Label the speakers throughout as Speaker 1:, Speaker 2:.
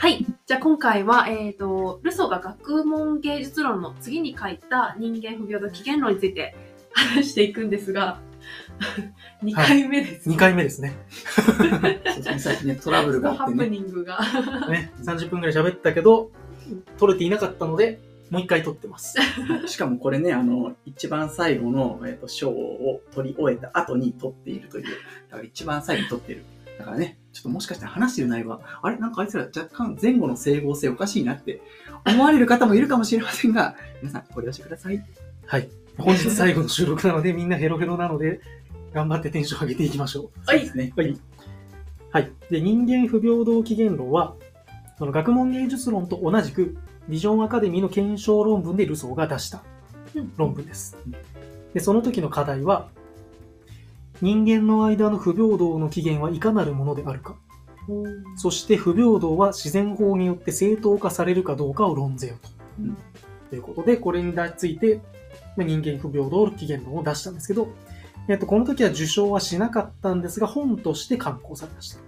Speaker 1: はい。じゃあ今回は、えっ、と、ルソーが学問芸術論の次に書いた人間不平等起源論について 話していくんですが、2回目です。
Speaker 2: 2回目 ですね。
Speaker 3: 最近ね、トラブルがあ
Speaker 1: ハ
Speaker 3: ってね。
Speaker 1: プニングが。
Speaker 2: ね、30分くらい喋ったけど、撮れていなかったので、もう一回撮ってます。
Speaker 3: しかもこれね、あの、一番最後の、えっと章を取り終えた後に撮っているという、だから一番最後に撮っている。だからね、ちょっともしかしたら話してる内容は、あれ？なんかあいつら若干前後の整合性おかしいなって思われる方もいるかもしれませんが、皆さんご了承ください。
Speaker 2: はい。本日最後の収録なので、みんなヘロヘロなので、頑張ってテンション上げていきましょう。
Speaker 1: はい
Speaker 3: ですね。
Speaker 2: はい。はい。で、人間不平等起源論は、その学問芸術論と同じく、ビジョンアカデミーの検証論文でルソーが出した論文です。で、その時の課題は、人間の間の不平等の起源はいかなるものであるか、そして不平等は自然法によって正当化されるかどうかを論ぜよと。
Speaker 3: うん
Speaker 2: ということで、これについて、まあ人間不平等起源論を出したんですけど、えっと、この時は受賞はしなかったんですが、本として刊行されました。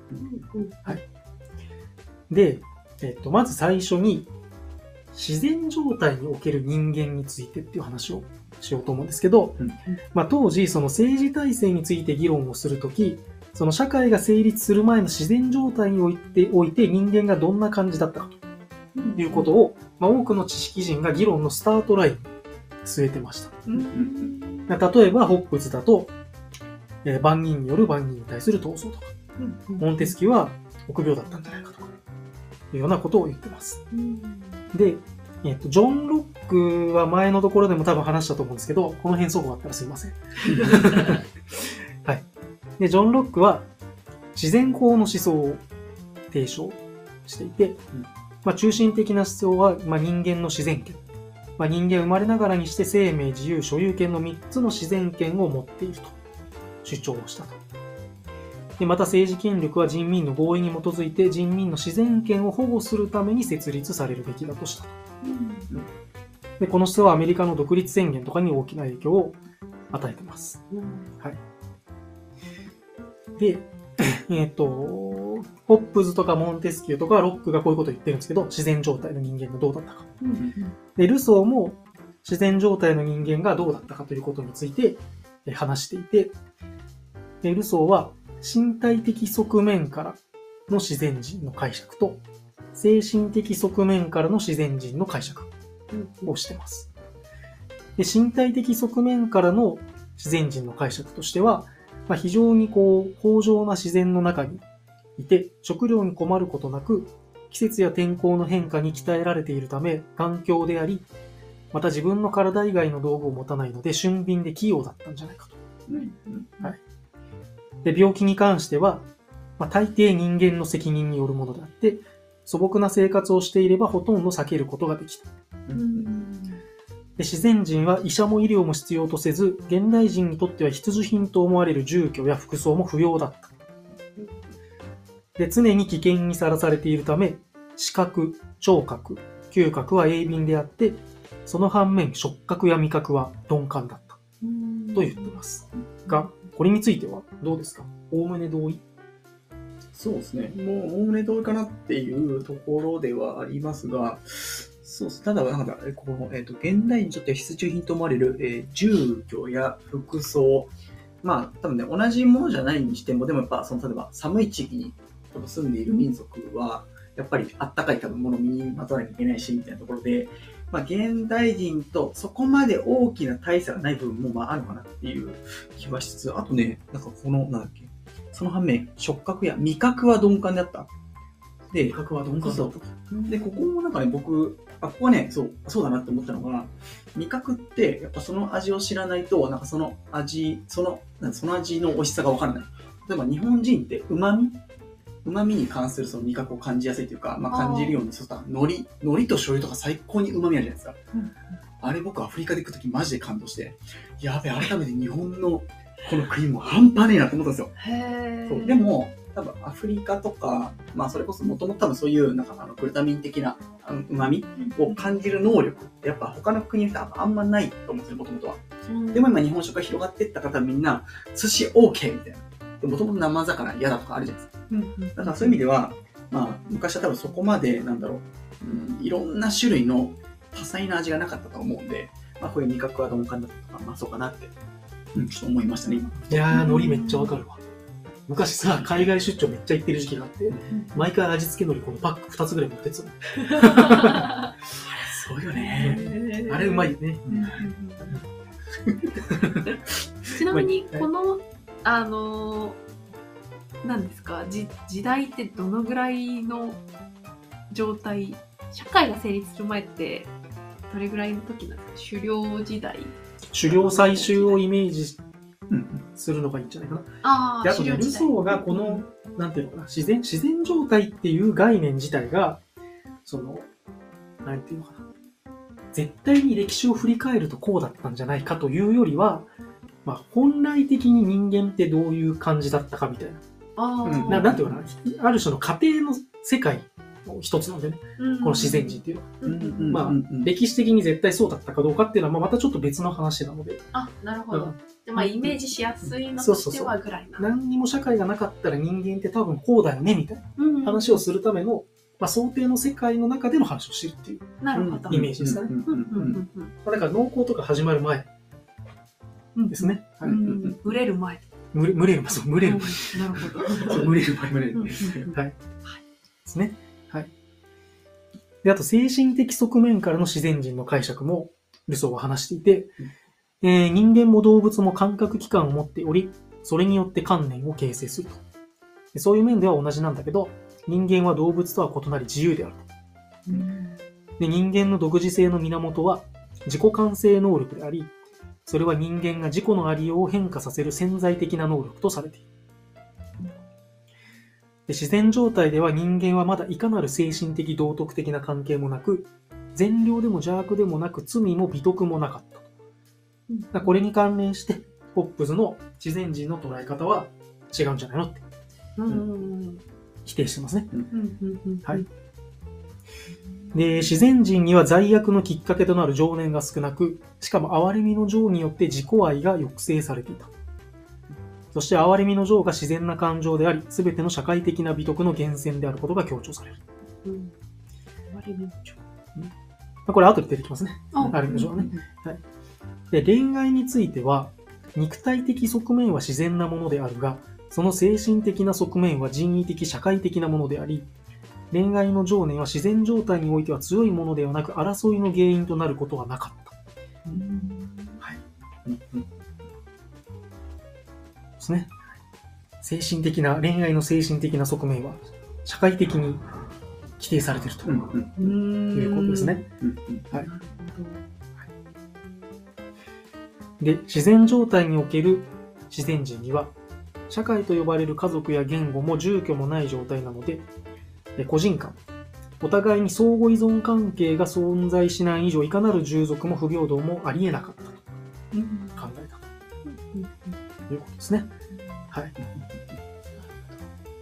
Speaker 2: で、えっと、まず最初に、自然状態における人間についてっていう話をしようと思うんですけど、
Speaker 3: うん。
Speaker 2: まあ、当時、その政治体制について議論をするとき、その社会が成立する前の自然状態においておいて人間がどんな感じだったかと。いうことを、まあ、多くの知識人が議論のスタートラインに据えてました。
Speaker 1: うん
Speaker 2: まあ例えば、ホップズだと、えー万人による万人に対する闘争とか、モンテスキは臆病だったんじゃないかとか、いうようなことを言ってます。で、えっ、と、ジョン・ロックは前のところでも多分話したと思うんですけど、この辺相互あったらすいません。はい。で、ジョン・ロックは自然法の思想を提唱していて、まあ、中心的な思想は、まあ、人間の自然権。まあ、人間生まれながらにして生命、自由、所有権の3つの自然権を持っていると主張をしたと。でまた政治権力は人民の合意に基づいて人民の自然権を保護するために設立されるべきだとしたと。でこの思想はアメリカの独立宣言とかに大きな影響を与えてます。はい。で、えっ、と、ホップズとかモンテスキューとかロックがこういうことを言ってるんですけど、自然状態の人間がどうだったか。で、ルソーも自然状態の人間がどうだったかということについてえ話していて、でルソーは身体的側面からの自然人の解釈と、精神的側面からの自然人の解釈をしてます。で身体的側面からの自然人の解釈としては、まあ、非常にこう、豊穣な自然の中にいて、食料に困ることなく、季節や天候の変化に鍛えられているため、環境であり、また自分の体以外の道具を持たないので、俊敏で器用だったんじゃないかと。で、病気に関しては、まあ、大抵人間の責任によるものであって、素朴な生活をしていればほとんど避けることができた。で自然人は医者も医療も必要とせず、現代人にとっては必需品と思われる住居や服装も不要だった。で常に危険にさらされているため、視覚、聴覚、嗅覚は鋭敏であって、その反面触覚や味覚は鈍感だった。と言ってます。が、これについてはどうですか？おおむね同意？
Speaker 3: そうですね。もう、おおむね同意かなっていうところではありますが、そうです。ただ、なんか、この、えっ、と、現代にとっては必需品と思われる、えー住居や服装、まあ、多分ね、同じものじゃないにしても、でもやっぱ、その、例えば、寒い地域に住んでいる民族は、やっぱりあったかい多分ものを身にまとわなきゃいけないし、みたいなところで、まあ、現代人とそこまで大きな大差がない部分も、まあ、あるのかなっていう気はしつつ、あとね、なんかこの、なんだっけ、その反面、触覚や味覚は鈍感であった。で、
Speaker 2: 味覚は鈍感だった。
Speaker 3: で、ここもなんかね、僕、あ、ここはね、そう、そうだなって思ったのが、味覚って、やっぱその味を知らないと、なんかその味、その、その味の美味しさがわからない。例えば日本人って旨味旨味に関するその味覚を感じやすいというか、まあ、感じるように、そうした海苔、海苔と醤油とか最高に旨味あるじゃないですか。あれ僕アフリカで行くときマジで感動して、やべ、改めて日本のこの国も半端ねえなと思ったんですよ。
Speaker 1: へ
Speaker 3: そうでも、多分アフリカとか、まあそれこそもともと多分そういうなんかあのグルタミン的なうまみを感じる能力ってやっぱ他の国の人はあんまないと思うんですよ、もともとは。でも今日本食が広がっていった方はみんな寿司 OK みたいな。もともと生魚嫌だとかあるじゃないですか。だからそういう意味では、まあ、昔は多分そこまで、なんだろう、うん、いろんな種類の多彩な味がなかったと思うんで、まあ、こういう味覚は鈍感だったとか、まあそうかなって、うん、ちょっと思いましたね、今。
Speaker 2: いやー、海苔めっちゃわかるわ。昔さ、海外出張めっちゃ行ってる時期があって、毎回味付け海苔このパック2つぐらい持ってってたの
Speaker 3: すごいよね。
Speaker 2: あれうまいよね。
Speaker 1: ちなみに
Speaker 2: はい
Speaker 1: この、あのーなんですか？じ時代ってどのぐらいの状態社会が成立する前ってどれぐらいの時なんですか？狩猟時代。
Speaker 2: 狩猟採集をイメージ
Speaker 3: うん
Speaker 2: するのがいいんじゃないかな。
Speaker 1: あ
Speaker 2: であとね、ルソーがこの、なんていうのかな、自然、自然状態っていう概念自体が、その、なんていうのかな。絶対に歴史を振り返るとこうだったんじゃないかというよりは、まあ、本来的に人間ってどういう感じだったかみたいな。
Speaker 1: あー。
Speaker 2: ななんていうのかな、ある種の家庭の世界の一つなんでね、
Speaker 1: うん。
Speaker 2: この自然人っていうのは。
Speaker 1: うん。うんうん
Speaker 2: まあ
Speaker 3: うん。
Speaker 2: 歴史的に絶対そうだったかどうかっていうのは、まあ、またちょっと別の話なので、
Speaker 1: あなるほど、
Speaker 2: うん。
Speaker 1: でまあイメージしやすいのとして
Speaker 2: そうそうそう。
Speaker 1: はぐらいな
Speaker 2: 何にも社会がなかったら人間って多分こうだよねみたいな
Speaker 1: うん
Speaker 2: 話をするための、まあ、想定の世界の中での話をしてるっていう。
Speaker 1: なるほど、
Speaker 2: イメージですかね。
Speaker 1: うんうん
Speaker 3: うんうんうん
Speaker 1: うん。
Speaker 2: まあ、だから農耕とか始まる前。
Speaker 1: うん
Speaker 2: ですね。はい
Speaker 1: うんうん売れる前
Speaker 2: 群れる前、そう、群れる前。
Speaker 1: うんなるほど
Speaker 2: そう群れる前、群れる
Speaker 1: うん
Speaker 2: 前。
Speaker 1: うんうん
Speaker 2: はい。ですね。はい。で、あと、精神的側面からの自然人の解釈も、ルソーは話していて、えー人間も動物も感覚器官を持っており、それによって観念を形成すると。でそういう面では同じなんだけど、人間は動物とは異なり自由であると。で人間の独自性の源は自己完成能力であり、それは人間が自己のありようを変化させる潜在的な能力とされている。で自然状態では人間はまだいかなる精神的道徳的な関係もなく、善良でも邪悪でもなく罪も美徳もなかったこれに関連して、ポップズの自然人の捉え方は違うんじゃないのって
Speaker 1: うん。うん。
Speaker 2: 否定してますね。はいで、自然人には罪悪のきっかけとなる情念が少なく、しかも哀れみの情によって自己愛が抑制されていた。そして哀れみの情が自然な感情であり、すべての社会的な美徳の源泉であることが強調される。
Speaker 1: うん割り人情
Speaker 2: まあこれ後で出てきますね。
Speaker 1: あ
Speaker 2: あるでしょうね。で、恋愛については、肉体的側面は自然なものであるが、その精神的な側面は人為的社会的なものであり、恋愛の情念は自然状態においては強いものではなく、争いの原因となることはなかった。
Speaker 3: うんうん
Speaker 2: ですね。精神的な、恋愛の精神的な側面は、社会的に規定されていると
Speaker 3: うんうん
Speaker 1: うん
Speaker 2: いうことですね。
Speaker 3: うん
Speaker 2: はい。で、自然状態における自然人には、社会と呼ばれる家族や言語も住居もない状態なので、で個人間、お互いに相互依存関係が存在しない以上、いかなる従属も不平等もありえなかった。と考えたということですね。はい。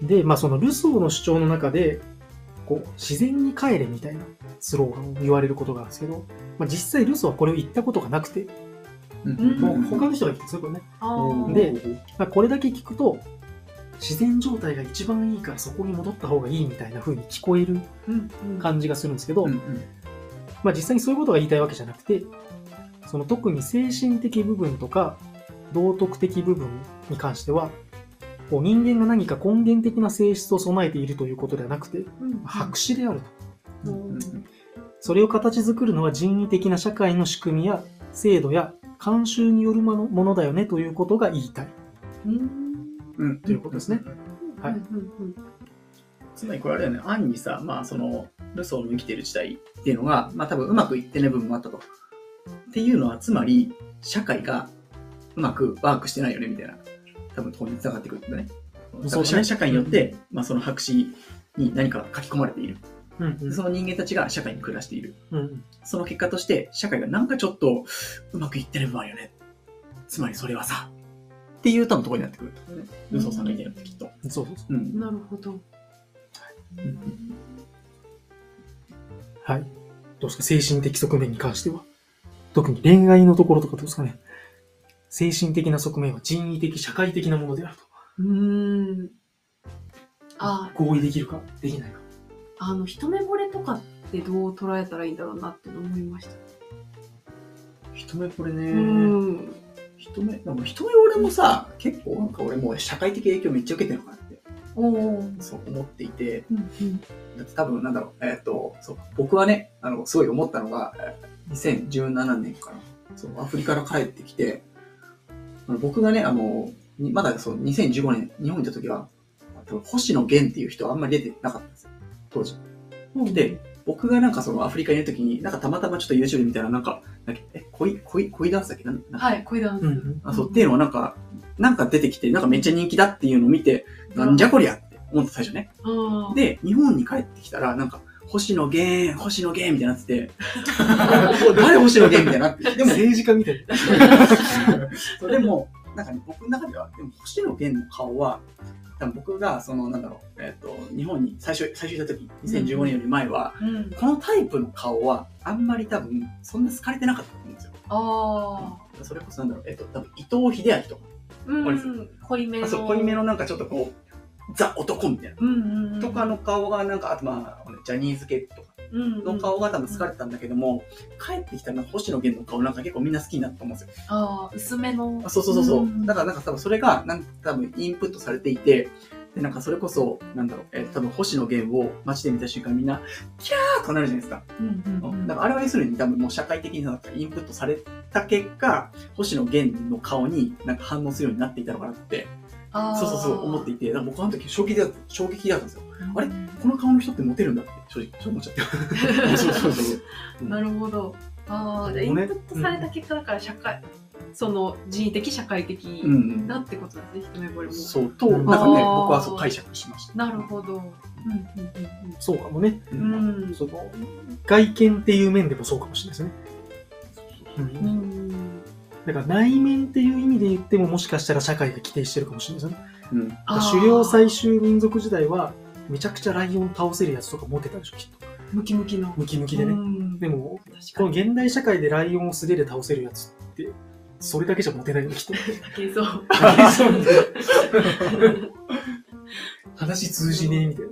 Speaker 2: で、まあそのルソーの主張の中で、こう、自然に帰れみたいなスローガンを言われることがあるん。ですけど、まあ実際ルソーはこれを言ったことがなくて、
Speaker 3: うん。
Speaker 2: もう他の人が言ってるん。ですよ、これね。でまあ、これだけ聞くと、自然状態が一番いいからそこに戻った方がいいみたいな風に聞こえる
Speaker 1: うんうん。
Speaker 2: 感じがするんですけど、
Speaker 3: うんうん。
Speaker 2: まあ実際にそういうことが言いたいわけじゃなくて、その特に精神的部分とか道徳的部分に関しては、こう人間が何か根源的な性質を備えているということではなくて、
Speaker 1: うん
Speaker 2: 白紙であると。
Speaker 1: う。ん
Speaker 2: それを形作るのは人為的な社会の仕組みや制度や慣習によるものものだよねということが言いたい。
Speaker 1: うん
Speaker 3: うん。
Speaker 2: ということですね。はい
Speaker 3: つまりこれあれだよね、暗にさ、まあその、ルソーの生きてる時代っていうのが、まあ多分うまくいってない部分もあったと。っていうのは、つまり、社会がうまくワークしてないよね、みたいな、多分ところに繋がってくるん。だね。
Speaker 2: そうね
Speaker 3: 社会によって、まあその白紙に何か書き込まれている。
Speaker 2: うん。うん。
Speaker 3: その人間たちが社会に暮らしている。
Speaker 2: うん。
Speaker 3: その結果として、社会がなん。かちょっとうまくいってない部分あるよね。つまりそれはさ、っていう多分ところになってくる。ルソーさんが言ってきっと。
Speaker 2: そうそうそう。
Speaker 3: うん。
Speaker 1: なるほど。
Speaker 2: はい。どうですか？精神的側面に関しては。特に恋愛のところとかどうですかね？精神的な側面は人為的、社会的なものであると。
Speaker 1: うーん。あ
Speaker 2: 合意できるか、できないか。
Speaker 1: あの、一目惚れとかってどう捉えたらいいんだろうなって思いました。
Speaker 3: 一目惚れね。
Speaker 1: うん。
Speaker 3: 一目、でも一目惚れもさ、結構なんか俺もう社会的影響めっちゃ受けてるのかなって。そう思っていて、
Speaker 1: うんうん。
Speaker 3: だって多分なんだろう、えっ、と、そう、僕はね、あの、すごい思ったのが、えー2017年かな。そう、アフリカから帰ってきて、あの僕がね、あの、にまだそう、2015年、日本にいた時は、星野源っていう人はあんまり出てなかったんですよ、当時。で、僕がなんかそのアフリカにいる時に、なんかたまたまちょっと YouTube みたいな、なんか、なんかえ、恋、恋、恋ダンスだっけ？なんなんか
Speaker 1: はい、恋ダンス。
Speaker 2: うん
Speaker 3: あ、そう、っていうのはなんか、なんか出てきて、なんかめっちゃ人気だっていうのを見て、なんじゃこりゃって思った最初ね。
Speaker 1: うん。
Speaker 3: で、日本に帰ってきたら、なんか、星野源、星野源みたいになってて、
Speaker 2: う ん
Speaker 3: 誰星野源みたいになってて、でも、
Speaker 2: 政治家みたいな。
Speaker 3: そうでも、なんかね、僕の中では、でも星野源の顔は、多分僕が、その、なんだろう、えっ、と、日本に最初、最初いた時、2015年より前は、
Speaker 1: うん。
Speaker 3: このタイプの顔は、あんまり多分、そんな好かれてなかったと思うんですよ。
Speaker 1: ああ。
Speaker 3: それこそなんだろう、えっ、と、多分伊藤英明とか、
Speaker 1: うん。濃いめの。
Speaker 3: あそう、濃いめのなんかちょっとこう、ザ男みたいな。
Speaker 1: うんうんうん。
Speaker 3: とかの顔がなんか、あとまあ、ジャニーズ系とか
Speaker 1: うん
Speaker 3: の顔が多分好かれてたんだけども、帰ってきたら星野源の顔なんか結構みんな好きになったと思うんですよ。
Speaker 1: ああ、薄めの。
Speaker 3: あそうそうそうそう。
Speaker 1: ん
Speaker 3: だからなんか多分それが、なん多分インプットされていて、で、なんかそれこそ、なんだろう、えー多分星野源を街で見た瞬間みんな、キャーとなるじゃないですか。
Speaker 1: うんうんうん。
Speaker 3: だからあれは要するに多分もう社会的になんかインプットされた結果、星野源の顔になんか反応するようになっていたのかなって、そうそうそう思っていて、だから僕あの時衝撃だ衝撃だったんですよ。あれ？
Speaker 1: うん
Speaker 3: この顔の人ってモテるんだって正直そう思っちゃって。そうそうそう。
Speaker 1: なるほど。ああ、じゃあインプットされた結果だから社会、その人為的社会的
Speaker 3: うんうん。
Speaker 1: だってことなんですね、一目惚れも。
Speaker 3: そうと、
Speaker 2: うん
Speaker 3: なんかね、僕はそう解釈しました。
Speaker 1: なるほど。うん
Speaker 2: そうかもね。
Speaker 3: う
Speaker 1: うんうんうん。
Speaker 2: その、外見っていう面でもそうかもしれないですね。う
Speaker 1: うんん。
Speaker 2: だから内面っていう意味で言ってももしかしたら社会が規定してるかもしれないですよね。
Speaker 3: うん。
Speaker 2: 狩猟採集民族時代はめちゃくちゃライオン倒せるやつとか持ってたでしょ、きっと。
Speaker 1: ムキムキの。
Speaker 2: ムキムキでね。
Speaker 1: うん
Speaker 2: でも、
Speaker 1: 確
Speaker 2: こ。の現代社会でライオンを素手で倒せるやつって、それだけじゃモテないよ、きっと。
Speaker 1: 竹そう。
Speaker 2: 話通じねえみたいな。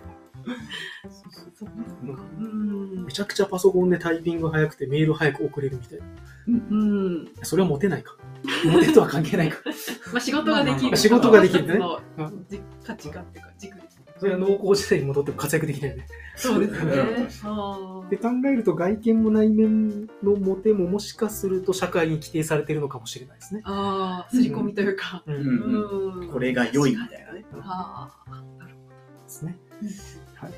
Speaker 2: めちゃくちゃパソコンでタイピング早くてメール早く送れるみたいな。
Speaker 1: うん。
Speaker 2: それはモテないか。モテとは関係ないか。
Speaker 1: まあ仕事ができる。
Speaker 2: 仕事ができるね
Speaker 1: 価値観っていうか軸ですね。
Speaker 2: それは農耕時代に戻っても活躍できないよね。
Speaker 1: そうですね
Speaker 2: で考えると外見も内面のモテももしかすると社会に規定されてるのかもしれないですね。
Speaker 1: あー、刷り込みというか。
Speaker 3: これが良いみたいなね。
Speaker 1: ああ、なる
Speaker 2: ですね
Speaker 1: うん。
Speaker 2: はい。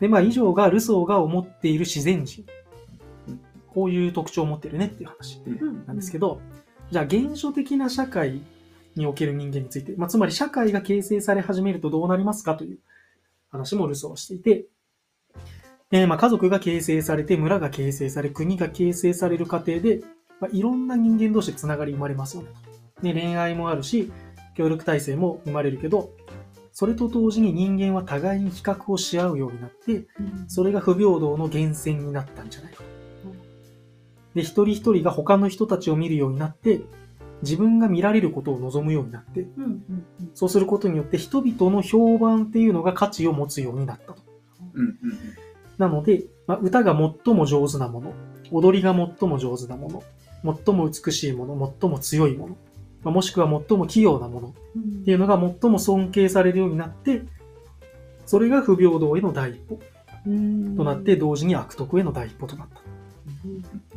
Speaker 2: で、まあ以上がルソーが思っている自然人
Speaker 3: うん。
Speaker 2: こういう特徴を持ってるねっていう話。なんですけ
Speaker 1: ど。
Speaker 2: ど、じゃあ原初的な社会における人間について、まあ、つまり社会が形成され始めるとどうなりますかという話もルソーはしていて、えーまあ家族が形成されて、村が形成され、国が形成される過程で、まあ、いろんな人間同士でつながり生まれますよねと。で、恋愛もあるし、協力体制も生まれるけど、それと同時に人間は互いに比較をし合うようになって、それが不平等の源泉になったんじゃないかと。で、一人一人が他の人たちを見るようになって、自分が見られることを望むようになって、
Speaker 1: うんうんうん。
Speaker 2: そうすることによって人々の評判っていうのが価値を持つようになったと。
Speaker 3: うんうん
Speaker 2: なので、まあ、歌が最も上手なもの、踊りが最も上手なもの、最も美しいもの、最も強いもの、まあもしくは最も器用なもの
Speaker 1: うん。
Speaker 2: っていうのが最も尊敬されるようになって、それが不平等への第一歩
Speaker 1: うん。
Speaker 2: となって、同時に悪徳への第一歩となった。
Speaker 1: うん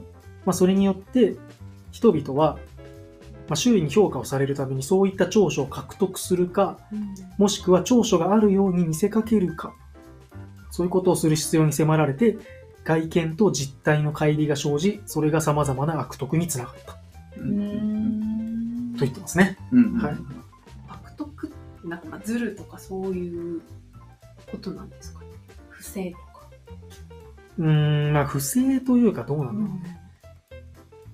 Speaker 2: まあ、それによって、人々は、まあ、周囲に評価をされるためにそういった長所を獲得するか、
Speaker 1: うん
Speaker 2: もしくは長所があるように見せかけるか、そういうことをする必要に迫られて、外見と実態の乖離が生じ、それが様々な悪徳につながった。
Speaker 3: う
Speaker 1: うんん
Speaker 2: と言ってますね。
Speaker 3: うん
Speaker 2: はい
Speaker 1: 悪徳ってなんかまあズルとかそういうことなんですかね？不正とか。
Speaker 2: うーん、まあ、不正というかどうなんだろうね。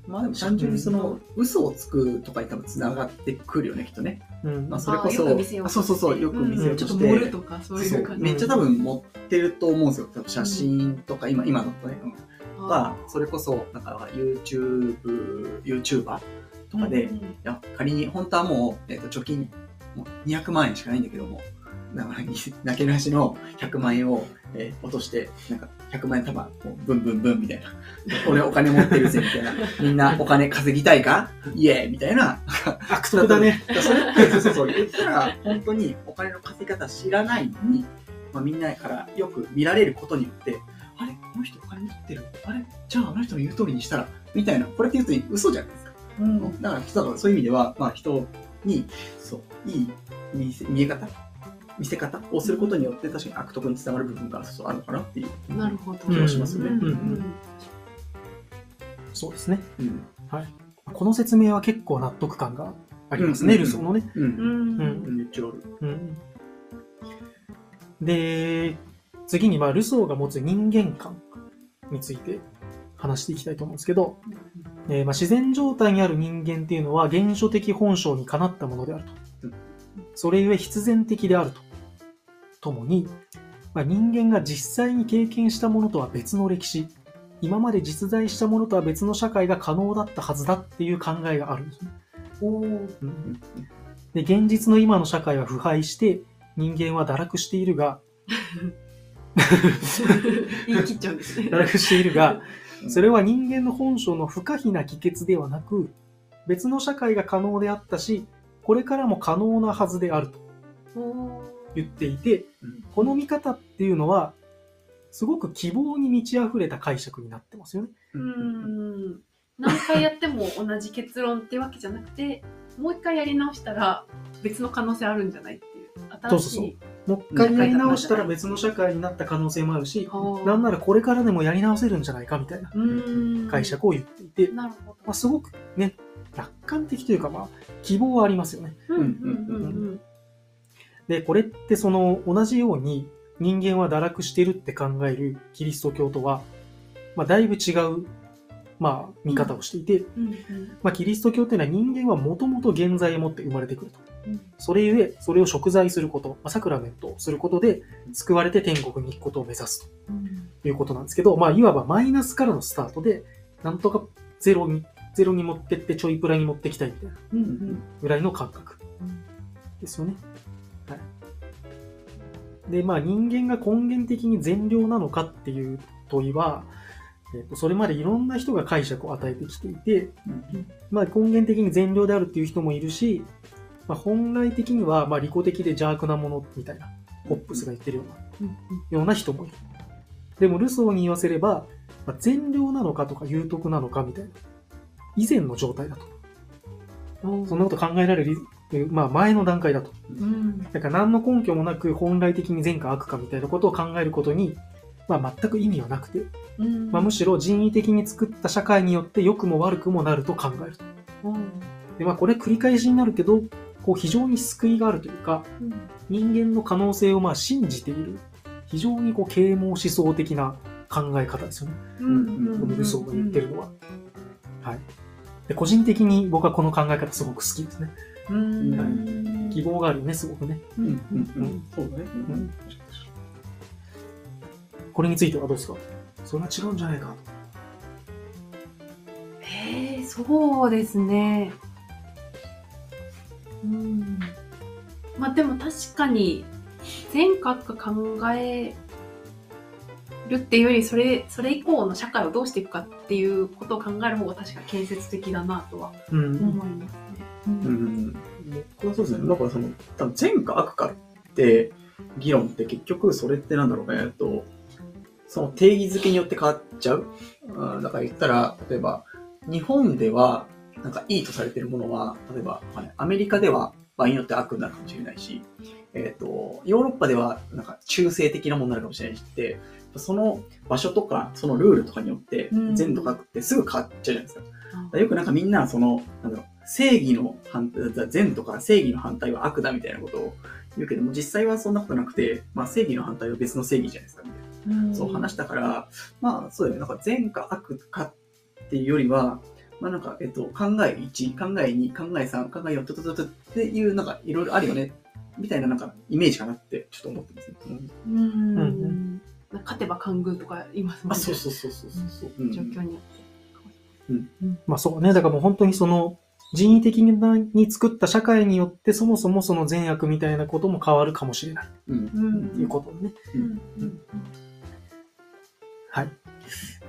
Speaker 3: まあでも単純にその嘘をつくとかに多分つながってくるよね、きっとね。
Speaker 2: うん。
Speaker 3: まあそれこそ、
Speaker 1: あ
Speaker 3: そうそうそう、よく見せようとして。
Speaker 1: んちょっと盛るとかそういう感じ。
Speaker 3: めっちゃ多分持ってると思うんですよ。多分写真とか、今、今のとね、
Speaker 1: あ
Speaker 3: は、それこそ、なんか YouTube、YouTuber とかで、い
Speaker 1: うん
Speaker 3: や仮に本当はもう、えっと貯金もう200万円しかないんだけども、なかなけなしの100万円を、えー落として、なんか100万円束、こうブンブンブンみたいな。俺お金持ってるぜみたいな。みんなお金稼ぎたいかイエーイみたいな。
Speaker 2: 悪徳だね。
Speaker 3: それ、そうそうそう、言ったら、本当にお金の稼ぎ方知らないのに、まあ、みんなからよく見られることによって、あれこの人お金持ってるあれじゃああの人の言う通りにしたらみたいな。これって言うと嘘じゃないですか。
Speaker 1: うん
Speaker 3: だから、だからそういう意味では、まあ、人に、そう、いい見せ見え方見せ方をすることによって、確かに悪徳に伝わる部分がそうあるのかなっていう
Speaker 1: なるほど。
Speaker 3: 気がしますよね。
Speaker 2: そうですね。
Speaker 3: うん。
Speaker 2: この説明は結構納得感がありますね、
Speaker 3: うん
Speaker 2: ルソーのね。
Speaker 3: うん。
Speaker 1: う
Speaker 3: うん
Speaker 1: ん。
Speaker 3: めっちゃある。
Speaker 2: うんで、次に、まあ、ルソーが持つ人間観について話していきたいと思うんですけど、えーまあ、自然状態にある人間っていうのは原初的本性にかなったものであると
Speaker 3: うん。
Speaker 2: それゆえ必然的であると。ともに、まあ、人間が実際に経験したものとは別の歴史、今まで実在したものとは別の社会が可能だったはずだっていう考えがあるんです。ね。
Speaker 1: お
Speaker 2: で、現実の今の社会は腐敗して、人間は堕落しているが、
Speaker 1: 言い切っちゃうんですね。
Speaker 2: 堕。落しているが、
Speaker 3: うん。
Speaker 2: それは人間の本性の不可避な帰結ではなく、別の社会が可能であったし、これからも可能なはずであると言っていて
Speaker 3: うん、
Speaker 2: この見方っていうのは、すごく希望に満ち溢れた解釈になってますよね。
Speaker 1: うーん。何回やっても同じ結論ってわけじゃなくて、もう一回やり直したら別の可能性あるんじゃないっていう。新しい。
Speaker 2: もう一回やり直したら別の社会になった可能性もあるし、
Speaker 1: はあ
Speaker 2: なんならこれからでもやり直せるんじゃないかみたいな
Speaker 1: うーん。
Speaker 2: 解釈を言っていて、
Speaker 1: なるほ
Speaker 2: まあ、すごくね、楽観的というか、まあ、希望はありますよね。
Speaker 1: ど。うんうんうん
Speaker 2: で、これってその同じように人間は堕落してるって考えるキリスト教とは、まあ、だいぶ違う、まあ、見方をしていて、
Speaker 1: うん。うん
Speaker 2: まあ、キリスト教っていうのは人間はもともと現在を持って生まれてくると。
Speaker 1: うん。
Speaker 2: それゆえ、それを贖罪すること、まあ、サクラメントをすることで、救われて天国に行くことを目指す
Speaker 1: うん。
Speaker 2: ということなんですけど、まあ、いわばマイナスからのスタートで、なんとかゼロに、ゼロに持ってってちょいプラに持っていきたいみたいなぐらいの感覚
Speaker 1: うん。
Speaker 2: ですよね。はい。で、まあ人間が根源的に善良なのかっていう問いは、えっと、それまでいろんな人が解釈を与えてきていて、まあ根源的に善良であるっていう人もいるし、まあ、本来的にはまあ利己的で邪悪なものみたいな、ホップスが言ってるような、ような人もいる。でもルソーに言わせれば、まあ、善良なのかとか有徳なのかみたいな、以前の状態だと。
Speaker 1: うん
Speaker 2: そんなこと考えられる、まあ前の段階だと。
Speaker 1: うん
Speaker 2: だから何の根拠もなく本来的に善か悪かみたいなことを考えることに、まあ、全く意味はなくて、
Speaker 1: うん
Speaker 2: まあ、むしろ人為的に作った社会によって良くも悪くもなると考えると。
Speaker 1: うん
Speaker 2: でまあ、これ繰り返しになるけど、こう非常に救いがあるというか、人間の可能性をまあ信じている、非常にこう啓蒙思想的な考え方ですよね。
Speaker 1: うん
Speaker 2: このルソーが言ってるのは。はい。で個人的に僕はこの考え方すごく好きですね。
Speaker 1: うん。
Speaker 2: 希望があるよね、すごくね。
Speaker 1: うん。
Speaker 3: うんうんそうだね。
Speaker 2: ん。これについてはどうですか？それは違うんじゃないか
Speaker 1: へえそうですね。うん。まあでも確かに善か悪か考えるっていうよりそれそれ以降の社会をどうしていくかっていうことを考える方が確か建設的だなとは
Speaker 2: うん。
Speaker 1: 思いますね。う
Speaker 3: うんん僕はそうですね。だからその、多分善か悪かって議論って結局それってなんだろうね、えっと、その定義づけによって変わっちゃう。うん、だから言ったら、例えば、日本では、なんかいいとされてるものは、例えば、アメリカでは場合によって悪になるかもしれないし、えっ、と、ヨーロッパではなんか中性的なものになるかもしれないしって、その場所とか、そのルールとかによって
Speaker 1: うん、
Speaker 3: 善とか悪ってすぐ変わっちゃうじゃないですか。だからよくなんかみんな、その、なんだろう、正義の反対、善とか正義の反対は悪だみたいなことを言うけども、実際はそんなことなくて、まあ正義の反対は別の正義じゃないですか、みたいな。
Speaker 1: うん
Speaker 3: そう話したから、まあそうだよね、なんか善か悪かっていうよりは、まあなんか、えっと、考え1、考え2、考え3、考え4、ととととっていう、なんかいろいろあるよね、みたいななんかイメージかなってちょっと思ってますね。うん
Speaker 1: うん
Speaker 2: うん
Speaker 1: 勝てば官軍とか言いますもん
Speaker 3: あ、そうそうそうそうそう。うん
Speaker 1: 状況によって。
Speaker 2: まあそうね。だからもう本当にその、人為的に作った社会によってそもそもその善悪みたいなことも変わるかもしれない
Speaker 3: うん
Speaker 1: うん
Speaker 2: っていうことね。
Speaker 1: うんうん
Speaker 2: はい。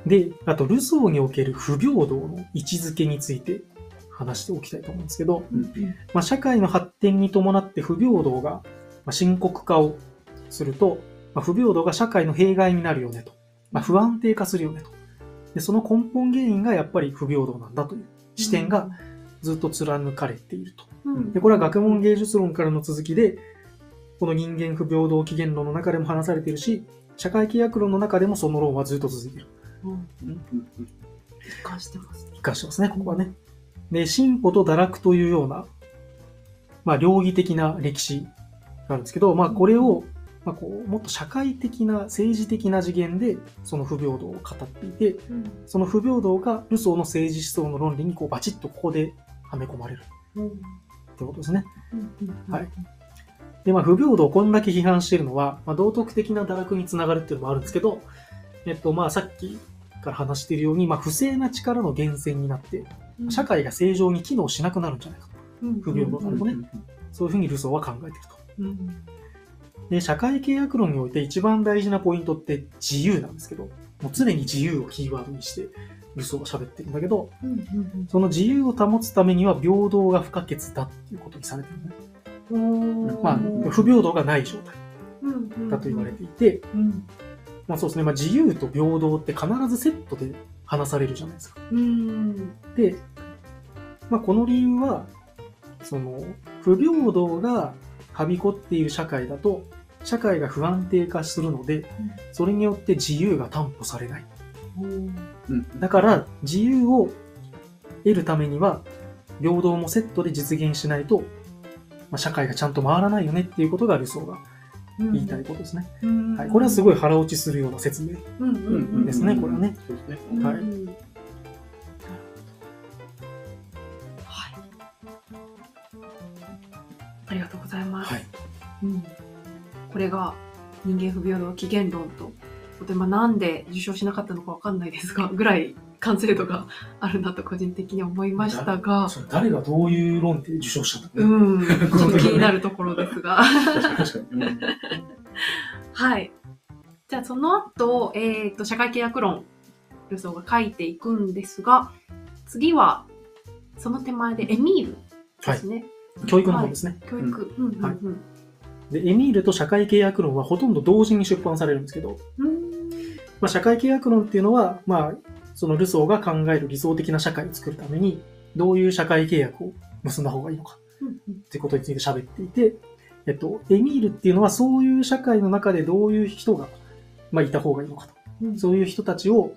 Speaker 2: で、あと、ルソーにおける不平等の位置づけについて話しておきたいと思うんですけど、
Speaker 1: うん
Speaker 2: まあ、社会の発展に伴って不平等がまあ深刻化をすると、まあ、不平等が社会の弊害になるよねと。まあ、不安定化するよねと。で、その根本原因がやっぱり不平等なんだという視点がずっと貫かれていると。
Speaker 1: うん
Speaker 2: で、これは学問芸術論からの続きで、この人間不平等起源論の中でも話されているし、社会契約論の中でもその論はずっと続いている。
Speaker 1: うん一貫してます。
Speaker 2: 一貫してますね、ここはね。で、進歩と堕落というような、まあ、両義的な歴史があるんですけど、まあ、これを、まあ、こう、もっと社会的な、政治的な次元で、その不平等を語っていて、
Speaker 1: うん
Speaker 2: その不平等がルソーの政治思想の論理に、こう、バチッとここではめ込まれる。
Speaker 1: うん。
Speaker 2: ってことですね。
Speaker 1: うん
Speaker 2: はい。で、まあ、不平等をこんだけ批判しているのは、まあ、道徳的な堕落につながるっていうのもあるんですけど、えっと、まあ、さっきから話しているように、まあ、不正な力の源泉になって、
Speaker 1: うん。
Speaker 2: 社会が正常に機能しなくなるんじゃないかと。
Speaker 1: うん。
Speaker 2: 不平等なるとね。
Speaker 3: うん
Speaker 2: そういうふうにルソーは考えていると。
Speaker 1: うん
Speaker 2: で、社会契約論において一番大事なポイントって自由なんですけど、もう常に自由をキーワードにして、ルソーは喋ってるんだけど、
Speaker 1: うんうん
Speaker 2: その自由を保つためには平等が不可欠だっていうことにされてるね。
Speaker 1: うん。
Speaker 2: まあ、不平等がない状態
Speaker 1: うん
Speaker 2: だと言われていて、
Speaker 1: うん。
Speaker 2: まあそうですね、まあ自由と平等って必ずセットで話されるじゃないですか。
Speaker 1: うん。
Speaker 2: で、まあこの理由は、その、不平等がはびこっている社会だと、社会が不安定化するので、それによって自由が担保されない。だから、自由を得るためには、平等もセットで実現しないと、まあ、社会がちゃんと回らないよねっていうことがルソーが言いたいことですね。
Speaker 1: うん
Speaker 2: はい、これはすごい腹落ちするような説明。
Speaker 1: うんうんうん
Speaker 2: ですねこれはね。
Speaker 3: そうですね。
Speaker 2: はい
Speaker 1: はい。ありがとうございます。
Speaker 2: はい。
Speaker 1: うん、これが人間不平等起源論と、でまあ、なんで受賞しなかったのかわかんないですが、ぐらい完成度が あるなと個人的に思いましたが、
Speaker 2: 誰がどういう論点で受賞したのか、
Speaker 1: うん、ちょっと気になるところですが。はい。じゃあその後、えっ、と、社会契約論、ルソーが書いていくんですが、次は、その手前でエミールですね。
Speaker 2: 教育の方ですね。
Speaker 1: 教育。うん、うん、
Speaker 2: はい
Speaker 1: うん。
Speaker 2: で、エミールと社会契約論はほとんど同時に出版されるんですけど、
Speaker 1: うん
Speaker 2: まあ、社会契約論っていうのは、まあ、そのルソーが考える理想的な社会を作るために、どういう社会契約を結んだ方がいいのか
Speaker 1: うん
Speaker 2: っていうことについて喋っていて、えっと、エミールっていうのはそういう社会の中でどういう人が、まあ、いた方がいいのかと。
Speaker 1: うん
Speaker 2: そういう人たちを、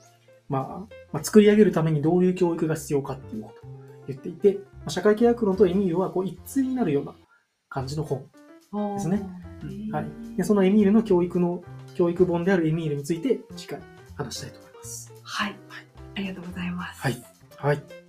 Speaker 2: まあ、まあ、作り上げるためにどういう教育が必要かっていうことを言っていて、まあ、社会契約論とエミールはこう一対になるような感じの本。ですね。はい。で、そのエミールの教育の、教育本であるエミールについて次回話したいと思います。
Speaker 1: はい。ありがとうございます。
Speaker 2: はい。はい。